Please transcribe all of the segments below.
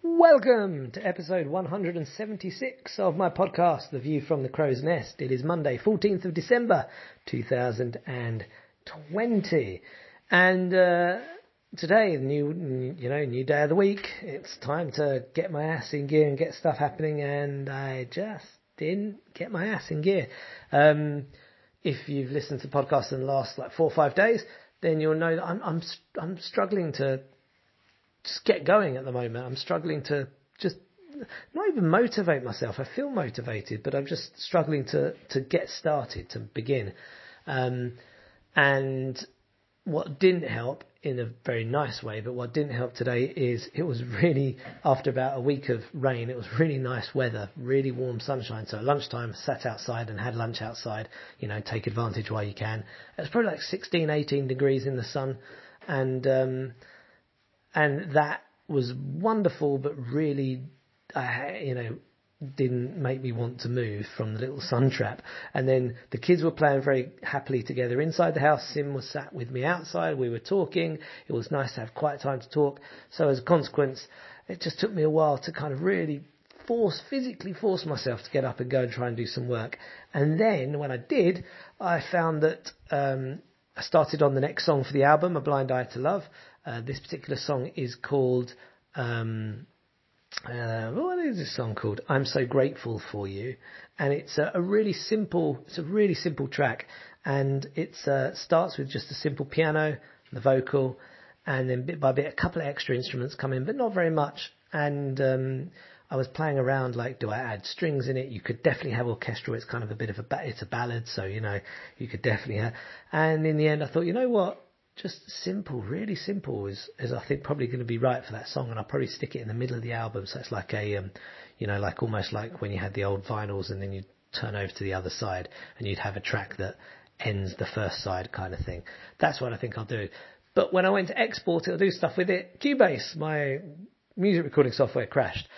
Welcome to episode 176 of my podcast, The View from the Crow's Nest. It is Monday, 14th of December, 2020. And, uh, today, new, you know, new day of the week. It's time to get my ass in gear and get stuff happening and I just didn't get my ass in gear. Um, if you've listened to the podcast in the last like four or five days, then you'll know that I'm, I'm, I'm struggling to just get going at the moment. I'm struggling to just not even motivate myself. I feel motivated, but I'm just struggling to, to get started, to begin. Um, and what didn't help in a very nice way, but what didn't help today is it was really, after about a week of rain, it was really nice weather, really warm sunshine. So at lunchtime, sat outside and had lunch outside, you know, take advantage while you can. It was probably like 16, 18 degrees in the sun. And, um, and that was wonderful, but really, I, you know, didn't make me want to move from the little sun trap. And then the kids were playing very happily together inside the house. Sim was sat with me outside. We were talking. It was nice to have quiet time to talk. So as a consequence, it just took me a while to kind of really force, physically force myself to get up and go and try and do some work. And then when I did, I found that, um, I started on the next song for the album, A Blind Eye to Love. Uh, this particular song is called, um, uh, what is this song called? I'm so grateful for you, and it's a, a really simple. It's a really simple track, and it uh, starts with just a simple piano, the vocal, and then bit by bit a couple of extra instruments come in, but not very much. And um, I was playing around like, do I add strings in it? You could definitely have orchestral. It's kind of a bit of a ba- it's a ballad, so you know you could definitely have. And in the end, I thought, you know what? Just simple, really simple is, is I think probably going to be right for that song and I'll probably stick it in the middle of the album so it's like a, um, you know, like almost like when you had the old vinyls and then you turn over to the other side and you'd have a track that ends the first side kind of thing. That's what I think I'll do. But when I went to export it or do stuff with it, Cubase, my music recording software crashed.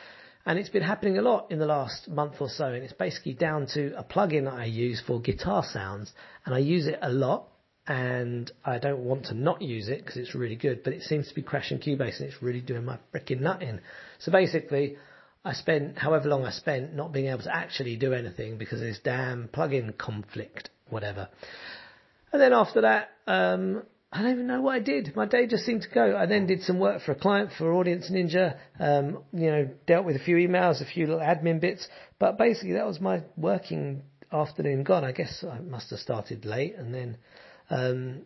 And it's been happening a lot in the last month or so, and it's basically down to a plugin that I use for guitar sounds, and I use it a lot and I don't want to not use it because it's really good, but it seems to be crashing Cubase and it's really doing my freaking nut in. So basically, I spent however long I spent not being able to actually do anything because of this damn plugin conflict, whatever. And then after that, um, I don't even know what I did. My day just seemed to go. I then did some work for a client for Audience Ninja, um, you know, dealt with a few emails, a few little admin bits, but basically that was my working afternoon gone. I guess I must have started late and then um,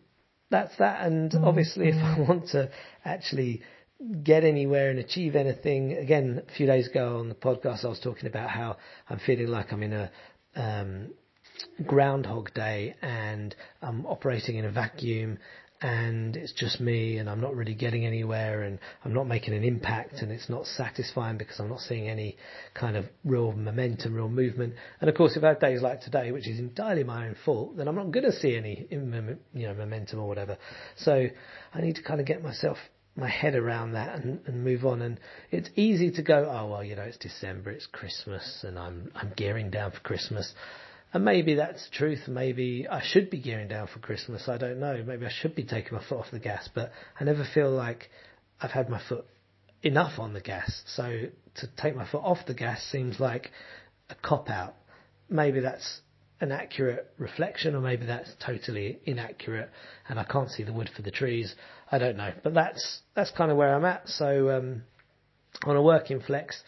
that's that. And mm-hmm. obviously, if I want to actually get anywhere and achieve anything, again, a few days ago on the podcast, I was talking about how I'm feeling like I'm in a um, groundhog day and I'm operating in a vacuum and it's just me and I'm not really getting anywhere and I'm not making an impact and it's not satisfying because I'm not seeing any kind of real momentum, real movement. And of course, if I have days like today, which is entirely my own fault, then I'm not going to see any, you know, momentum or whatever. So I need to kind of get myself my head around that and, and move on. And it's easy to go, oh well, you know, it's December, it's Christmas, and I'm I'm gearing down for Christmas. And maybe that's the truth. Maybe I should be gearing down for Christmas. I don't know. Maybe I should be taking my foot off the gas, but I never feel like I've had my foot enough on the gas. So to take my foot off the gas seems like a cop out. Maybe that's an accurate reflection or maybe that's totally inaccurate and I can't see the wood for the trees. I don't know. But that's that's kind of where I'm at. So um, on a working flex,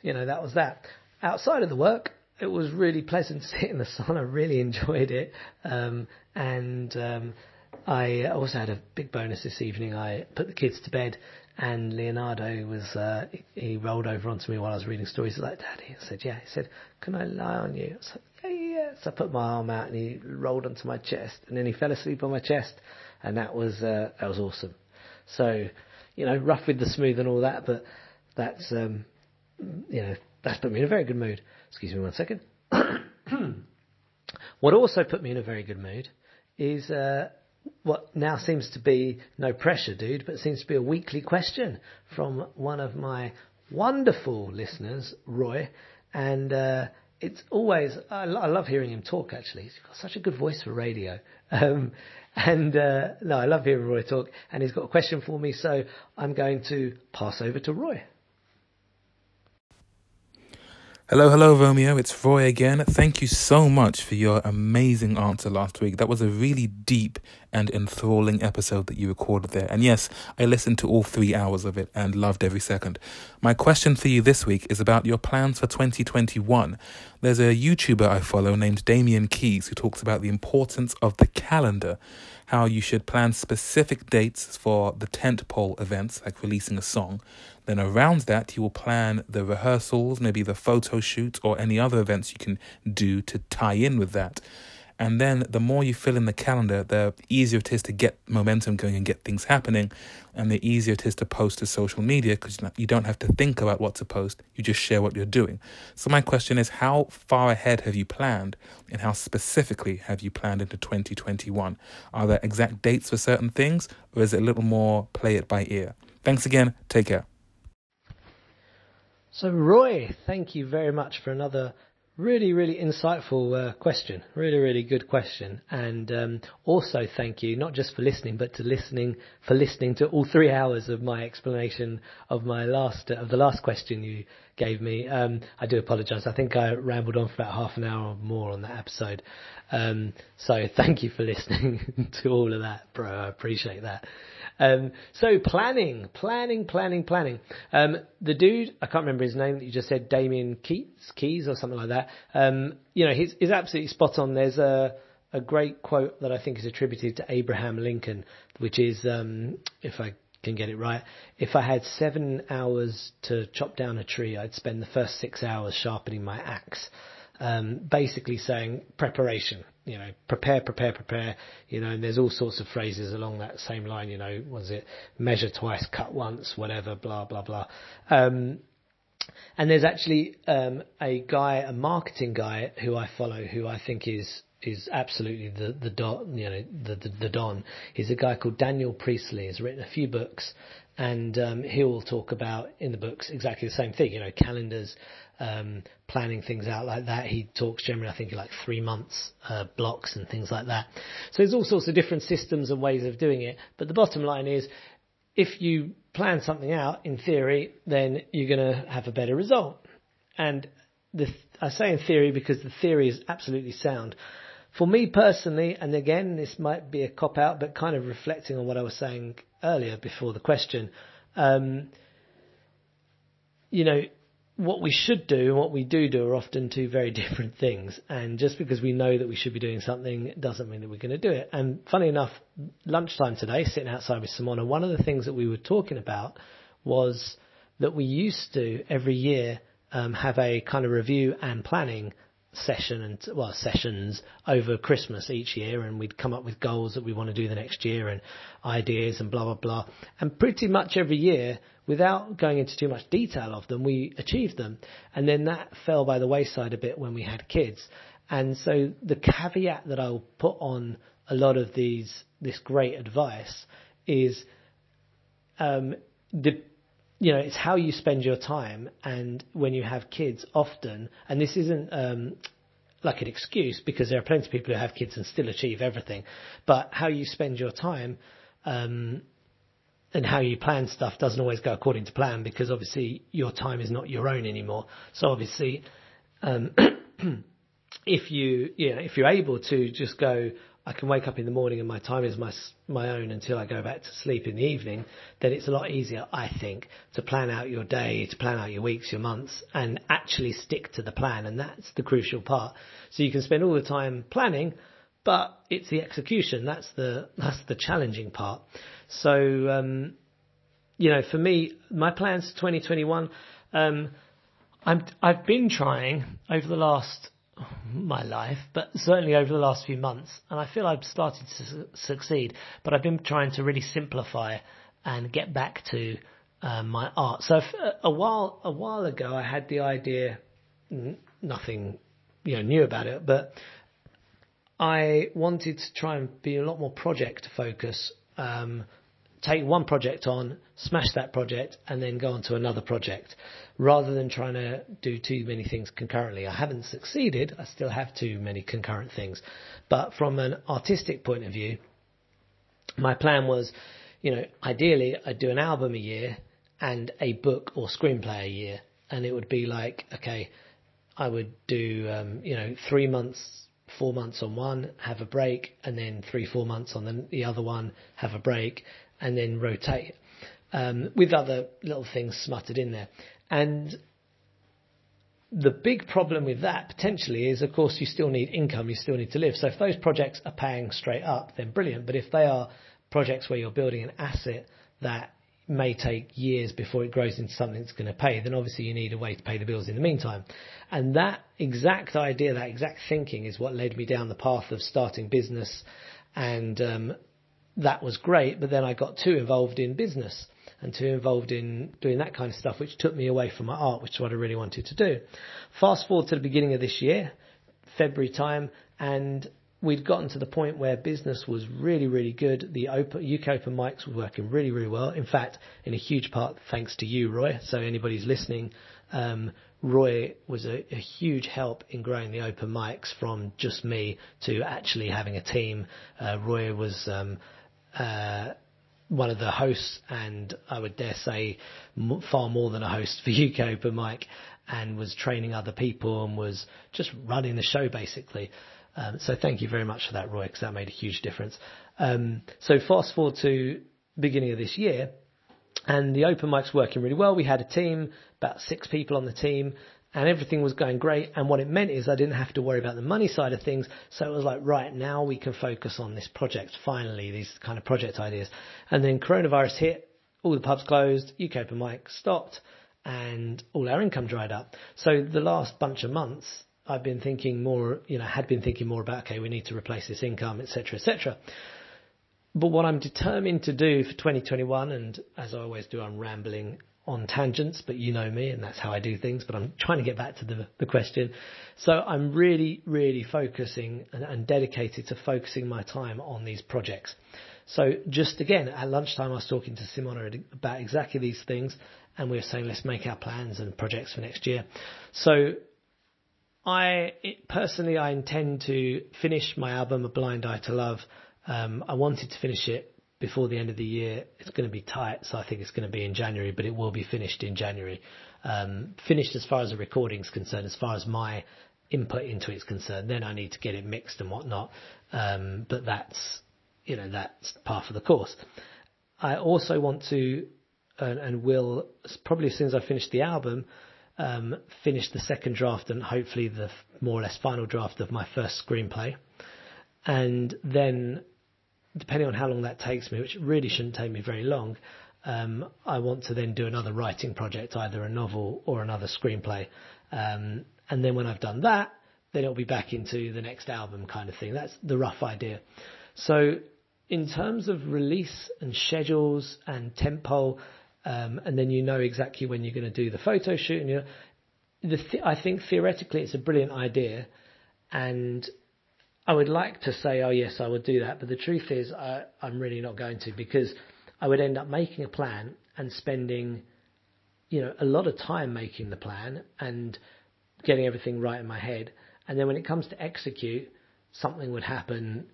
you know, that was that. Outside of the work, it was really pleasant to sit in the sun. I really enjoyed it. Um, and um, I also had a big bonus this evening. I put the kids to bed, and Leonardo was uh, he rolled over onto me while I was reading stories. He's like, "Daddy," I said, "Yeah." He said, "Can I lie on you?" I said, "Yeah, yeah." So I put my arm out, and he rolled onto my chest, and then he fell asleep on my chest, and that was uh, that was awesome. So, you know, rough with the smooth and all that, but that's um, you know that's put me in a very good mood. Excuse me one second. what also put me in a very good mood is uh, what now seems to be no pressure, dude, but seems to be a weekly question from one of my wonderful listeners, Roy, and uh, it's always I, I, love hearing him talk. Actually, he's got such a good voice for radio, um, and uh, no, I love hearing Roy talk. And he's got a question for me, so I'm going to pass over to Roy. Hello, hello, Romeo. It's Roy again. Thank you so much for your amazing answer last week. That was a really deep and enthralling episode that you recorded there. And yes, I listened to all three hours of it and loved every second. My question for you this week is about your plans for 2021. There's a YouTuber I follow named Damian Keyes who talks about the importance of the calendar how you should plan specific dates for the tentpole events, like releasing a song. Then around that, you will plan the rehearsals, maybe the photo shoot, or any other events you can do to tie in with that. And then the more you fill in the calendar, the easier it is to get momentum going and get things happening. And the easier it is to post to social media because you don't have to think about what to post. You just share what you're doing. So, my question is how far ahead have you planned and how specifically have you planned into 2021? Are there exact dates for certain things or is it a little more play it by ear? Thanks again. Take care. So, Roy, thank you very much for another Really, really insightful uh, question. Really, really good question. And um, also, thank you not just for listening, but to listening for listening to all three hours of my explanation of my last uh, of the last question you gave me. Um, I do apologise. I think I rambled on for about half an hour or more on that episode. Um, so thank you for listening to all of that, bro. I appreciate that. Um, so planning, planning, planning, planning. Um, the dude, I can't remember his name that you just said, Damien Keats, Keys or something like that. Um, you know, he's, he's absolutely spot on. There's a, a great quote that I think is attributed to Abraham Lincoln, which is, um, if I can get it right, if I had seven hours to chop down a tree, I'd spend the first six hours sharpening my axe. Um, basically saying preparation you know, prepare, prepare, prepare, you know, and there's all sorts of phrases along that same line, you know, was it measure twice, cut once, whatever, blah, blah, blah. Um, and there's actually um, a guy, a marketing guy who I follow, who I think is is absolutely the the don, you know, the, the the don. He's a guy called Daniel Priestley. He's written a few books, and um, he will talk about in the books exactly the same thing. You know, calendars, um, planning things out like that. He talks generally, I think, like three months uh, blocks and things like that. So there's all sorts of different systems and ways of doing it. But the bottom line is, if you plan something out in theory, then you're going to have a better result. And the, I say in theory because the theory is absolutely sound. For me personally, and again, this might be a cop out, but kind of reflecting on what I was saying earlier before the question, um, you know, what we should do and what we do do are often two very different things. And just because we know that we should be doing something it doesn't mean that we're going to do it. And funny enough, lunchtime today, sitting outside with Simona, one of the things that we were talking about was that we used to every year um, have a kind of review and planning session and well sessions over Christmas each year, and we'd come up with goals that we want to do the next year and ideas and blah blah blah. And pretty much every year, without going into too much detail of them, we achieved them. And then that fell by the wayside a bit when we had kids. And so the caveat that I'll put on a lot of these this great advice is um, the you know, it's how you spend your time. And when you have kids, often, and this isn't um, like an excuse because there are plenty of people who have kids and still achieve everything, but how you spend your time um, and how you plan stuff doesn't always go according to plan because obviously your time is not your own anymore. So obviously, um, if you, yeah, if you're able to just go, I can wake up in the morning and my time is my my own until I go back to sleep in the evening, then it's a lot easier, I think, to plan out your day, to plan out your weeks, your months, and actually stick to the plan. And that's the crucial part. So you can spend all the time planning, but it's the execution that's the that's the challenging part. So um, you know, for me, my plans for 2021. Um, I'm I've been trying over the last my life, but certainly over the last few months, and I feel I've started to su- succeed. But I've been trying to really simplify and get back to uh, my art. So a while a while ago, I had the idea, n- nothing you know new about it, but I wanted to try and be a lot more project focus. Um, take one project on, smash that project, and then go on to another project, rather than trying to do too many things concurrently. I haven't succeeded. I still have too many concurrent things. But from an artistic point of view, my plan was, you know, ideally I'd do an album a year and a book or screenplay a year. And it would be like, okay, I would do, um, you know, three months, four months on one, have a break, and then three, four months on the, the other one, have a break, and then rotate um, with other little things smuttered in there. And the big problem with that potentially is, of course, you still need income, you still need to live. So if those projects are paying straight up, then brilliant. But if they are projects where you're building an asset that may take years before it grows into something that's going to pay, then obviously you need a way to pay the bills in the meantime. And that exact idea, that exact thinking is what led me down the path of starting business. And um, that was great. But then I got too involved in business and too involved in doing that kind of stuff, which took me away from my art, which is what I really wanted to do. Fast forward to the beginning of this year, February time, and we'd gotten to the point where business was really, really good. The open, UK Open mics were working really, really well. In fact, in a huge part thanks to you, Roy. So anybody's listening, um, Roy was a, a, huge help in growing the open mics from just me to actually having a team. Uh, Roy was um, uh, one of the hosts, and I would dare say far more than a host for UK Open Mic, and was training other people and was just running the show basically. Um, so thank you very much for that, Roy, because that made a huge difference. Um, so fast forward to beginning of this year, and the open mic's working really well. We had a team, about six people on the team, and everything was going great. And what it meant is I didn't have to worry about the money side of things. So it was like, right now we can focus on this project. Finally, these kind of project ideas. And then coronavirus hit, all the pubs closed, UK Open Mic stopped, and all our income dried up. So the last bunch of months, I've been thinking more, you know, had been thinking more about, okay, we need to replace this income, etc., etc. But what I'm determined to do for 2021, and as I always do, I'm rambling on tangents, but you know me and that's how I do things, but I'm trying to get back to the, the question. So I'm really, really focusing and, and dedicated to focusing my time on these projects. So just again, at lunchtime, I was talking to Simona about exactly these things and we were saying, let's make our plans and projects for next year. So I personally, I intend to finish my album, A Blind Eye to Love. Um, I wanted to finish it before the end of the year. It's going to be tight, so I think it's going to be in January, but it will be finished in January. Um, finished as far as the recording is concerned, as far as my input into it's concerned. Then I need to get it mixed and whatnot. Um, but that's, you know, that's part of the course. I also want to, and, and will, probably as soon as I finish the album, um, finish the second draft and hopefully the more or less final draft of my first screenplay. And then depending on how long that takes me, which really shouldn't take me very long, um, I want to then do another writing project, either a novel or another screenplay. Um, and then when I've done that, then it'll be back into the next album kind of thing. That's the rough idea. So in terms of release and schedules and tempo, um, and then you know exactly when you're going to do the photo shoot. And you know, th- I think theoretically it's a brilliant idea, and I would like to say, oh yes, I would do that, but the truth is, I, I'm really not going to because I would end up making a plan and spending, you know, a lot of time making the plan and getting everything right in my head. And then when it comes to execute, something would happen.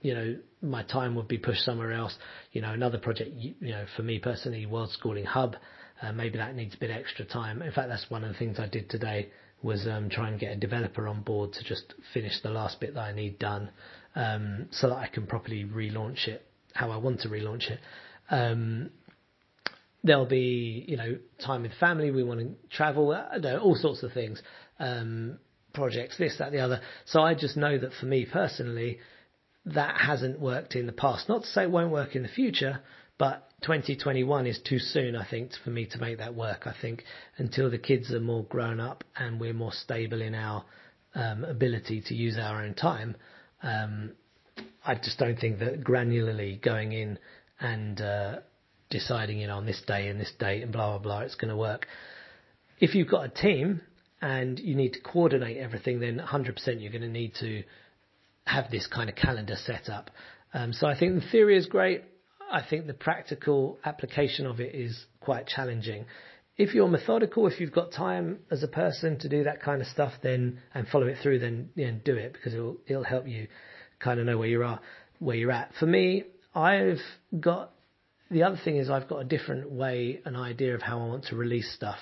You know, my time would be pushed somewhere else. You know, another project. You know, for me personally, World Schooling Hub. Uh, maybe that needs a bit extra time. In fact, that's one of the things I did today was um, try and get a developer on board to just finish the last bit that I need done, um, so that I can properly relaunch it how I want to relaunch it. Um, there'll be, you know, time with family. We want to travel. Uh, know, all sorts of things, um, projects, this, that, the other. So I just know that for me personally, that hasn't worked in the past. Not to say it won't work in the future, but 2021 is too soon, I think, for me to make that work. I think until the kids are more grown up and we're more stable in our um, ability to use our own time, um, I just don't think that granularly going in and uh, deciding, you know, on this day and this date and blah blah blah, it's going to work. If you've got a team and you need to coordinate everything, then 100% you're going to need to have this kind of calendar set up. Um, so I think the theory is great. I think the practical application of it is quite challenging. If you're methodical, if you've got time as a person to do that kind of stuff, then and follow it through, then you know, do it because it'll it'll help you kind of know where you are, where you're at. For me, I've got the other thing is I've got a different way, an idea of how I want to release stuff.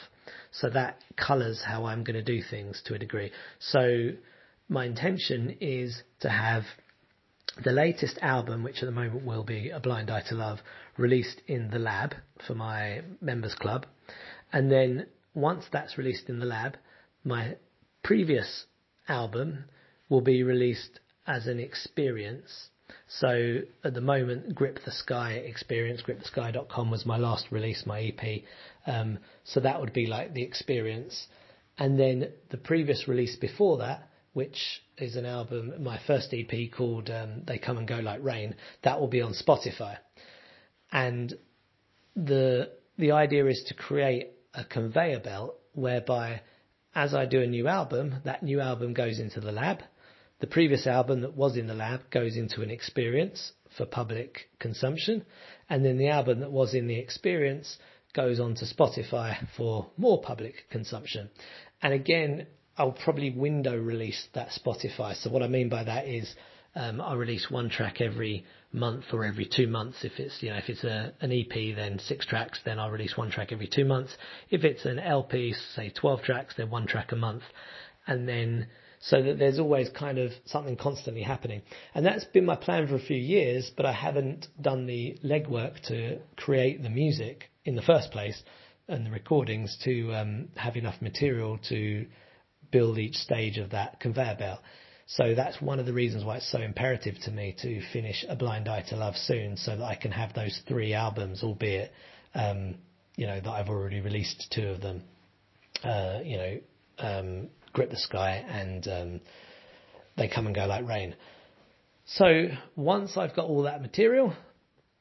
So that colours how I'm going to do things to a degree. So my intention is to have the latest album, which at the moment will be A Blind Eye to Love, released in the lab for my members club. And then once that's released in the lab, my previous album will be released as an experience. So at the moment, Grip the Sky experience, gripthesky.com was my last release, my EP. Um, so that would be like the experience. And then the previous release before that, which is an album, my first EP called um, They Come and Go Like Rain, that will be on Spotify. And the the idea is to create a conveyor belt whereby as I do a new album, that new album goes into the lab. The previous album that was in the lab goes into an experience for public consumption. And then the album that was in the experience goes on to Spotify for more public consumption. And again, I'll probably window release that Spotify. So what I mean by that is um, I release one track every month or every two months. If it's you know if it's a, an EP, then six tracks. Then I'll release one track every two months. If it's an LP, say 12 tracks, then one track a month, and then so that there's always kind of something constantly happening. And that's been my plan for a few years, but I haven't done the legwork to create the music in the first place and the recordings to um, have enough material to build each stage of that conveyor belt. So that's one of the reasons why it's so imperative to me to finish A Blind Eye to Love soon so that I can have those three albums, albeit, um, you know, that I've already released two of them, uh, you know, um, Grip the Sky and um, They Come and Go Like Rain. So once I've got all that material,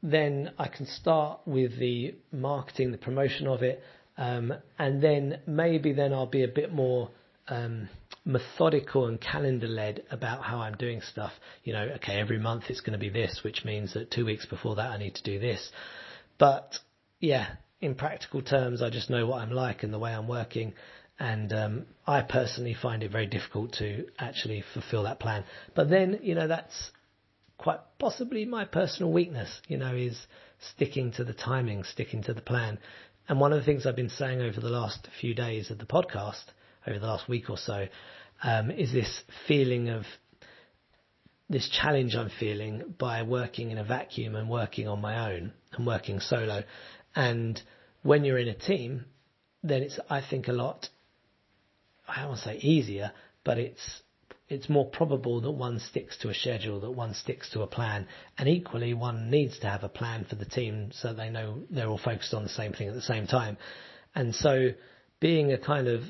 then I can start with the marketing, the promotion of it, um, and then maybe then I'll be a bit more um, methodical and calendar led about how I'm doing stuff. You know, okay, every month it's going to be this, which means that two weeks before that I need to do this. But yeah, in practical terms, I just know what I'm like and the way I'm working. And um, I personally find it very difficult to actually fulfill that plan. But then, you know, that's quite possibly my personal weakness, you know, is sticking to the timing, sticking to the plan. And one of the things I've been saying over the last few days of the podcast over the last week or so um, is this feeling of this challenge I'm feeling by working in a vacuum and working on my own and working solo. And when you're in a team, then it's, I think, a lot, I don't want to say easier, but it's, it's more probable that one sticks to a schedule, that one sticks to a plan. And equally, one needs to have a plan for the team so they know they're all focused on the same thing at the same time. And so being a kind of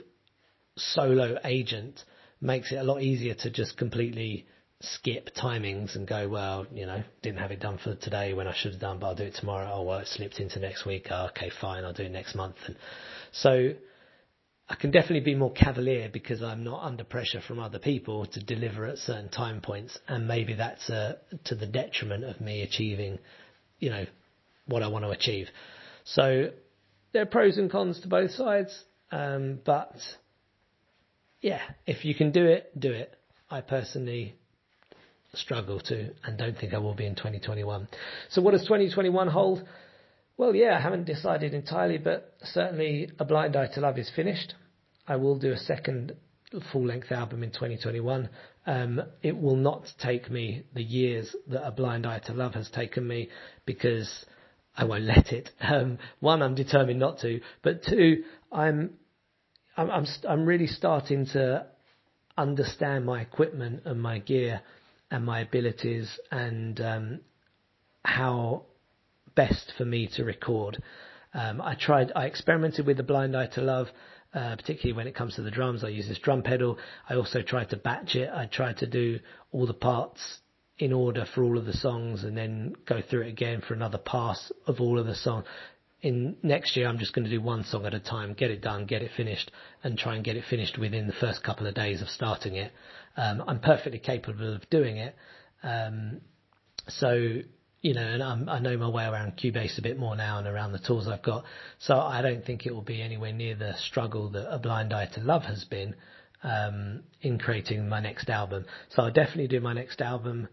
solo agent makes it a lot easier to just completely skip timings and go, well, you know, didn't have it done for today when I should have done, but I'll do it tomorrow. Oh, well, it slipped into next week. Oh, okay, fine, I'll do it next month. And so I can definitely be more cavalier because I'm not under pressure from other people to deliver at certain time points. And maybe that's uh, to the detriment of me achieving, you know, what I want to achieve. So there are pros and cons to both sides. Um, but yeah, if you can do it, do it. I personally struggle to and don't think I will be in 2021. So what does 2021 hold? Well, yeah, I haven't decided entirely, but certainly A Blind Eye to Love is finished. I will do a second full length album in 2021. Um, it will not take me the years that A Blind Eye to Love has taken me because I won't let it. Um, one, I'm determined not to, but two, I'm I'm, I'm, I'm really starting to understand my equipment and my gear and my abilities and um, how best for me to record. Um, I tried, I experimented with the Blind Eye to Love, uh, particularly when it comes to the drums. I use this drum pedal. I also tried to batch it. I tried to do all the parts in order for all of the songs and then go through it again for another pass of all of the songs in next year, I'm just going to do one song at a time, get it done, get it finished, and try and get it finished within the first couple of days of starting it. Um, I'm perfectly capable of doing it. Um, so, you know, and I'm, i know my way around Cubase a bit more now and around the tools I've got. So I don't think it will be anywhere near the struggle that A Blind Eye to Love has been um, in creating my next album. So I'll definitely do my next album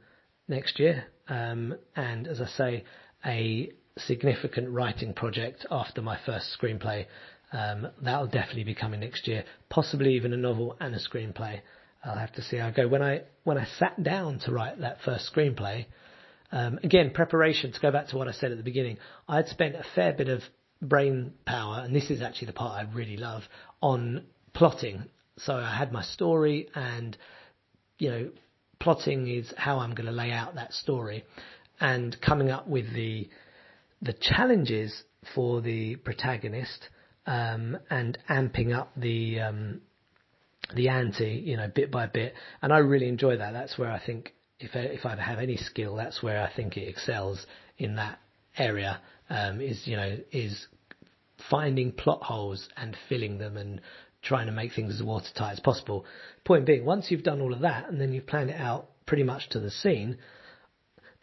next year. Um, and as I say, a significant writing project after my first screenplay. Um, that'll definitely be coming next year, possibly even a novel and a screenplay. I'll have to see how I go. When I when I sat down to write that first screenplay, um, again preparation. To go back to what I said at the beginning, I'd spent a fair bit of brain power, and this is actually the part I really love on plotting. So I had my story, and you know, plotting is how I'm going to lay out that story, and coming up with the the challenges for the protagonist um, and amping up the um, the ante, you know, bit by bit. And I really enjoy that. That's where I think if I, if I have any skill, that's where I think it excels in that area. Um, is you know is finding plot holes and filling them and trying to make things as watertight as possible. Point being, once you've done all of that and then you've planned it out pretty much to the scene,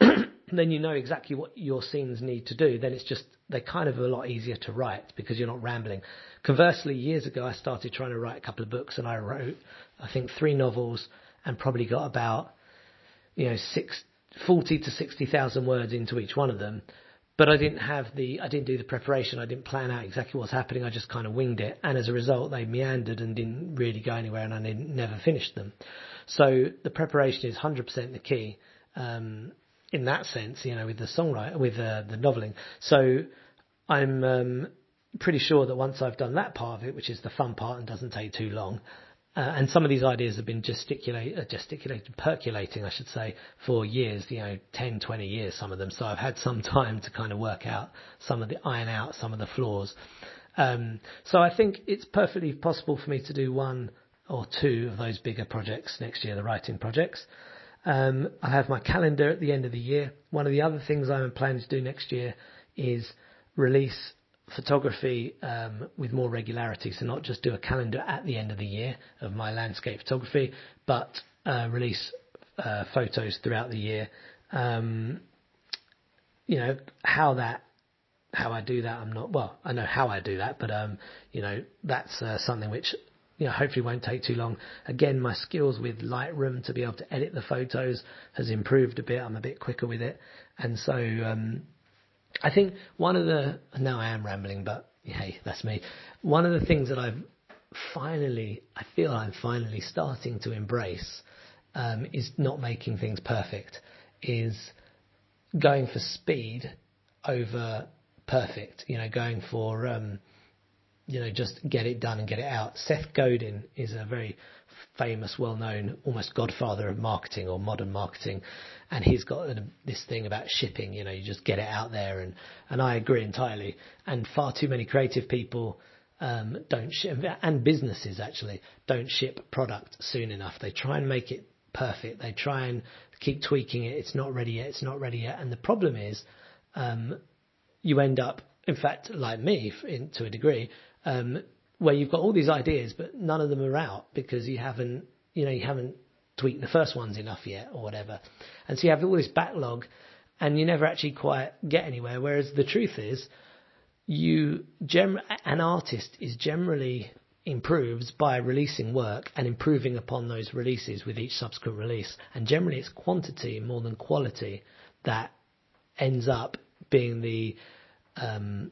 then you know exactly what your scenes need to do. Then it's just they're kind of a lot easier to write because you're not rambling. Conversely, years ago I started trying to write a couple of books and I wrote I think three novels and probably got about you know six, 40 to 60,000 words into each one of them. But I didn't have the, I didn't do the preparation. I didn't plan out exactly what's happening. I just kind of winged it. And as a result, they meandered and didn't really go anywhere and I never finished them. So the preparation is 100% the key. Um, in that sense, you know, with the songwriting, with uh, the noveling. So I'm um, pretty sure that once I've done that part of it, which is the fun part and doesn't take too long, uh, and some of these ideas have been gesticulate, uh, percolating, I should say, for years, you know, 10, 20 years, some of them. So I've had some time to kind of work out some of the, iron out some of the flaws. Um, so I think it's perfectly possible for me to do one or two of those bigger projects next year, the writing projects. Um, I have my calendar at the end of the year. One of the other things I'm planning to do next year is release photography um, with more regularity. So not just do a calendar at the end of the year of my landscape photography, but uh, release uh, photos throughout the year. Um, you know how that how I do that. I'm not well. I know how I do that, but um, you know that's uh, something which you know, hopefully won't take too long. Again, my skills with Lightroom to be able to edit the photos has improved a bit. I'm a bit quicker with it. And so, um, I think one of the, now I am rambling, but hey, that's me. One of the things that I've finally, I feel I'm finally starting to embrace, um, is not making things perfect, is going for speed over perfect, you know, going for, um, you know, just get it done and get it out. Seth Godin is a very famous, well-known, almost godfather of marketing or modern marketing, and he's got this thing about shipping. You know, you just get it out there, and and I agree entirely. And far too many creative people um, don't ship, and businesses actually don't ship product soon enough. They try and make it perfect. They try and keep tweaking it. It's not ready yet. It's not ready yet. And the problem is, um, you end up, in fact, like me, in, to a degree, um, where you've got all these ideas, but none of them are out because you haven't, you know, you haven't tweaked the first ones enough yet or whatever. And so you have all this backlog and you never actually quite get anywhere. Whereas the truth is, you, an artist is generally improves by releasing work and improving upon those releases with each subsequent release. And generally it's quantity more than quality that ends up being the, um,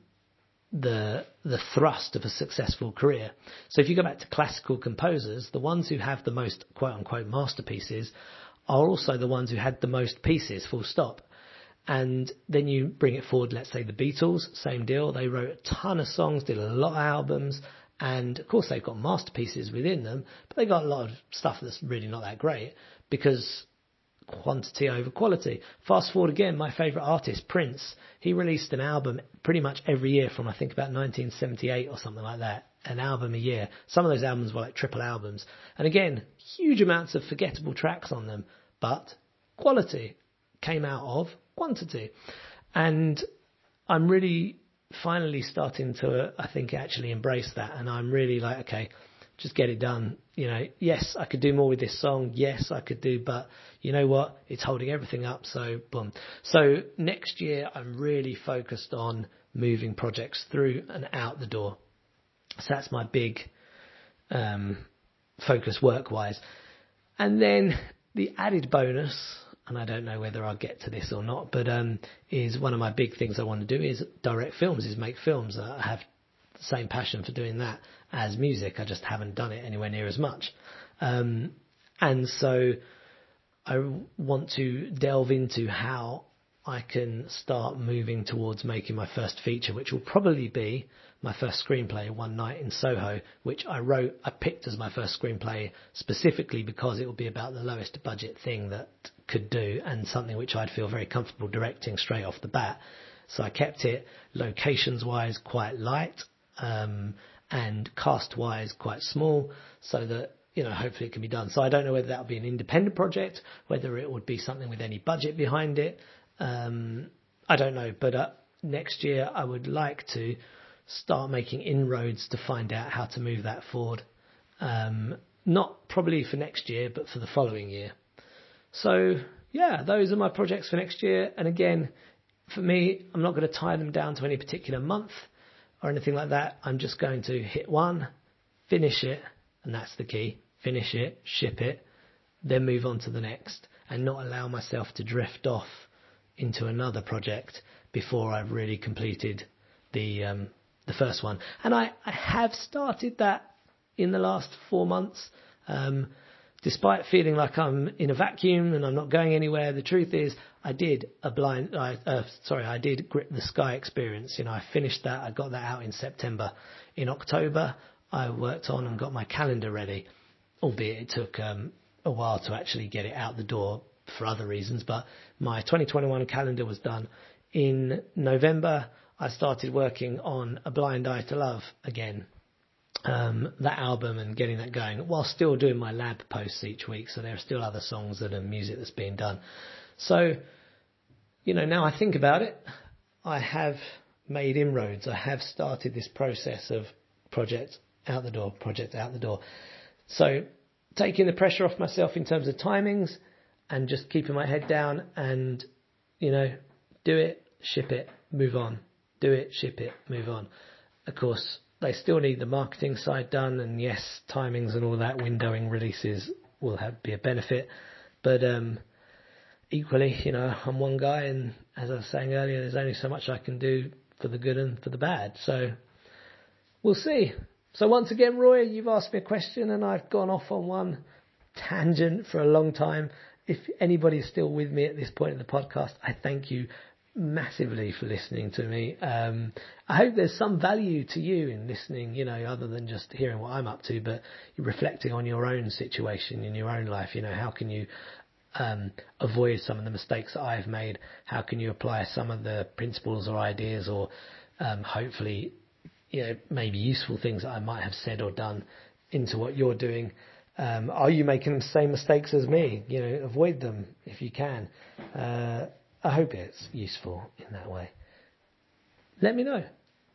the the thrust of a successful career. So if you go back to classical composers, the ones who have the most quote unquote masterpieces are also the ones who had the most pieces, full stop. And then you bring it forward, let's say the Beatles, same deal. They wrote a ton of songs, did a lot of albums, and of course they've got masterpieces within them, but they got a lot of stuff that's really not that great because quantity over quality. Fast forward again, my favourite artist, Prince, he released an album pretty much every year from I think about 1978 or something like that. An album a year. Some of those albums were like triple albums. And again, huge amounts of forgettable tracks on them, but quality came out of quantity. And I'm really finally starting to, I think, actually embrace that. And I'm really like, okay, just get it done. You know, yes, I could do more with this song. Yes, I could do, but you know what? It's holding everything up. So boom. So next year, I'm really focused on moving projects through and out the door. So that's my big um, focus work wise. And then the added bonus and I don't know whether I'll get to this or not, but um, is one of my big things I want to do is direct films, is make films. I have the same passion for doing that as music. I just haven't done it anywhere near as much. Um, and so I want to delve into how I can start moving towards making my first feature, which will probably be my first screenplay, One Night in Soho, which I wrote, I picked as my first screenplay specifically because it would be about the lowest budget thing that could do and something which I'd feel very comfortable directing straight off the bat. So I kept it locations wise quite light, um, and cast wise quite small so that you know, hopefully it can be done. So I don't know whether that will be an independent project, whether it would be something with any budget behind it. Um, I don't know, but uh, next year I would like to start making inroads to find out how to move that forward. Um, not probably for next year, but for the following year. So yeah, those are my projects for next year. And again, for me, I'm not going to tie them down to any particular month or anything like that. I'm just going to hit one, finish it, and that's the key. Finish it, ship it, then move on to the next, and not allow myself to drift off into another project before I've really completed the um, the first one. And I, I have started that in the last four months. Um, despite feeling like I'm in a vacuum and I'm not going anywhere, the truth is I did a blind, uh, sorry, I did Grip the Sky experience. You know, I finished that. I got that out in September. In October, I worked on and got my calendar ready, albeit it took um, a while to actually get it out the door for other reasons. But my 2021 calendar was done. In November, I started working on A Blind Eye to Love again. Um, that album and getting that going while still doing my lab posts each week. So there are still other songs that are music that's being done. So, you know, now I think about it, I have made inroads. I have started this process of project out the door, project out the door. So taking the pressure off myself in terms of timings and just keeping my head down and, you know, do it, ship it, move on do it, ship it, move on. Of course, they still need the marketing side done, and yes, timings and all that, windowing releases will have be a benefit. But um, equally, you know, I'm one guy, and as I was saying earlier, there's only so much I can do for the good and for the bad. So we'll see. So once again, Roy, you've asked me a question, and I've gone off on one tangent for a long time. If anybody's still with me at this point in the podcast, I thank you massively for listening to me. Um, I hope there's some value to you in listening, you know, other than just hearing what I'm up to, but reflecting on your own situation in your own life. You know, how can you um, avoid some of the mistakes that I've made? How can you apply some of the principles or ideas or um, hopefully, you know, maybe useful things that I might have said or done into what you're doing? Um, are you making the same mistakes as me? You know, avoid them if you can. Uh, I hope it's useful in that way. Let me know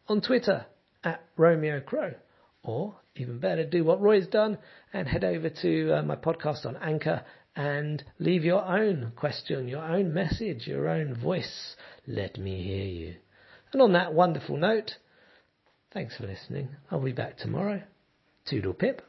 on Twitter at Romeo Crow, or even better, do what Roy's done and head over to uh, my podcast on Anchor and leave your own question, your own message, your own voice. Let me hear you. And on that wonderful note, thanks for listening. I'll be back tomorrow. Toodle pip.